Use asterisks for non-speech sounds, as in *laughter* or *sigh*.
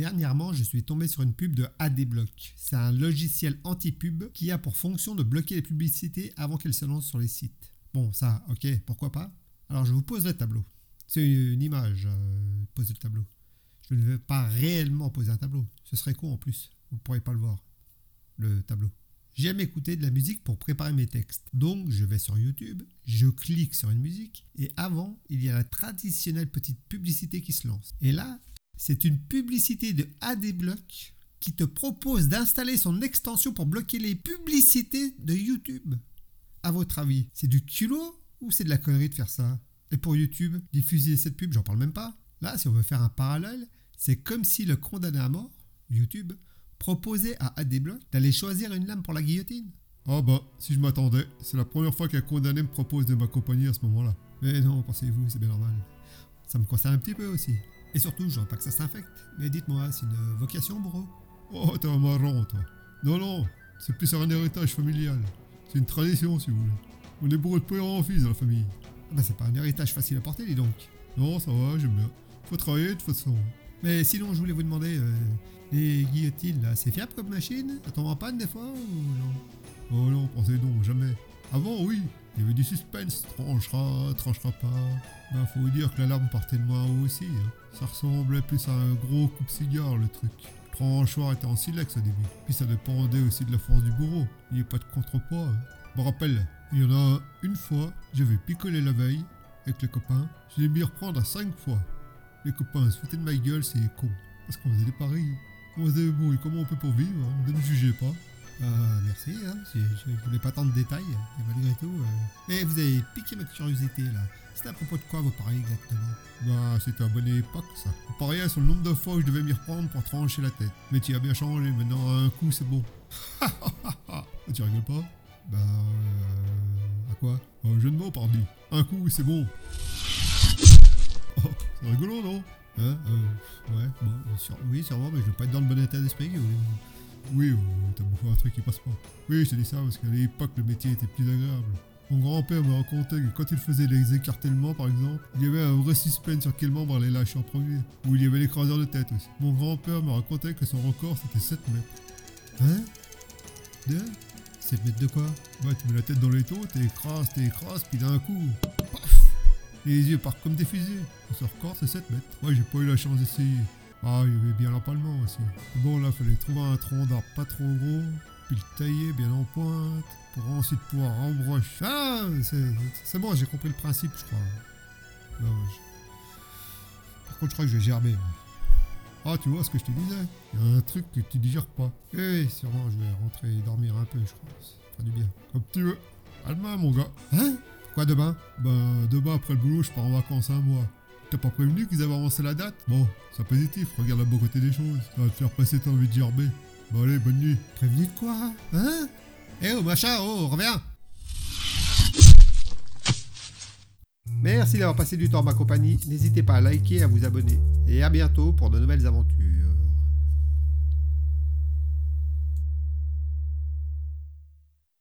Dernièrement, je suis tombé sur une pub de ADBlock. C'est un logiciel anti-pub qui a pour fonction de bloquer les publicités avant qu'elles se lancent sur les sites. Bon, ça, ok, pourquoi pas Alors je vous pose le tableau. C'est une image, euh, poser le tableau. Je ne vais pas réellement poser un tableau. Ce serait con en plus. Vous ne pourrez pas le voir, le tableau. J'aime écouter de la musique pour préparer mes textes. Donc je vais sur YouTube, je clique sur une musique et avant, il y a la traditionnelle petite publicité qui se lance. Et là, c'est une publicité de ADBlock qui te propose d'installer son extension pour bloquer les publicités de YouTube. À votre avis, c'est du culot ou c'est de la connerie de faire ça? Et pour YouTube, diffuser cette pub, j'en parle même pas. Là, si on veut faire un parallèle, c'est comme si le condamné à mort, YouTube, proposait à ADBlock d'aller choisir une lame pour la guillotine. Ah bah, si je m'attendais, c'est la première fois qu'un condamné me propose de m'accompagner à ce moment-là. Mais non, pensez-vous, c'est bien normal. Ça me concerne un petit peu aussi. Et surtout, je veux pas que ça s'infecte. Mais dites-moi, c'est une vocation, bourreau Oh, t'es un marrant, toi. Non, non, c'est plus un héritage familial. C'est une tradition, si vous voulez. On est bourré de père en fils dans la famille. Ah bah c'est pas un héritage facile à porter, dis donc. Non, ça va, j'aime bien. Faut travailler de toute façon. Mais sinon, je voulais vous demander, euh, les guillotines, là, c'est fiable comme machine? Ça tombe en panne des fois ou non? Oh non, pensez donc, jamais. Avant, oui, il y avait du suspense, tranchera, tranchera pas. Ben, faut vous dire que l'alarme partait de haut aussi. hein. Ça ressemblait plus à un gros coupe-cigare, le truc. Le tranchoir était en silex au début. Puis ça dépendait aussi de la force du bourreau. Il n'y a pas de contrepoids. hein. Je me rappelle, il y en a une fois, j'avais picolé la veille avec les copains. Je l'ai mis reprendre à cinq fois. Les copains se foutaient de ma gueule, c'est con. Parce qu'on faisait des paris. On faisait, bon, et comment on peut pour vivre hein Ne me jugez pas. Euh, merci, hein. Je, je voulais pas tant de détails, et malgré tout. euh. Mais vous avez piqué ma curiosité, là. C'était à propos de quoi vos paris exactement? Bah, c'était à bonne époque, ça. On pariait sur le nombre de fois où je devais m'y reprendre pour trancher la tête. Mais tu as bien changé, maintenant, un coup, c'est bon. *laughs* tu rigoles pas? Bah. Euh, à quoi? Un jeu de mots, pardi. Un coup, c'est bon. Oh, c'est rigolo, non? Hein euh, Ouais, bon, sur- oui, sûrement, mais je veux pas être dans le bon état d'esprit. que Oui, t'as bouffé un truc qui passe pas. Oui, je te dis ça parce qu'à l'époque, le métier était plus agréable. Mon grand-père me racontait que quand il faisait les écartèlements, par exemple, il y avait un vrai suspense sur quel membre allait lâcher en premier. Ou il y avait l'écraseur de tête aussi. Mon grand-père me racontait que son record, c'était 7 mètres. Hein? Deux 7 mètres de quoi? Ouais, tu mets la tête dans l'étau, t'écrases, t'écrases, puis d'un coup, paf Les yeux partent comme des fusées. Ce record, c'est 7 mètres. Ouais, j'ai pas eu la chance d'essayer. Ah, il y avait bien l'empalement aussi. Bon, là, fallait trouver un tronc d'arbre pas trop gros, puis le tailler bien en pointe, pour ensuite pouvoir embrocher. Ah c'est- bon, j'ai compris le principe, je crois. Non, je- Par contre, je crois que je vais gerber. Ah, tu vois ce que je te disais? Il y a un truc que tu digères pas. Oui, sûrement, je vais rentrer et dormir un peu, je crois. Ça fera du bien. Comme tu veux. À demain, mon gars. Hein? Quoi demain? Ben, demain, après le boulot, je pars en vacances un mois. T'as pas prévenu qu'ils avaient avancé la date Bon, c'est positif, regarde le beau côté des choses. Ça va te faire passer ta envie de gerber. Bon, allez, bonne nuit. Prévenu de quoi Hein Eh oh, machin, oh, reviens Merci d'avoir passé du temps en ma compagnie. N'hésitez pas à liker à vous abonner. Et à bientôt pour de nouvelles aventures.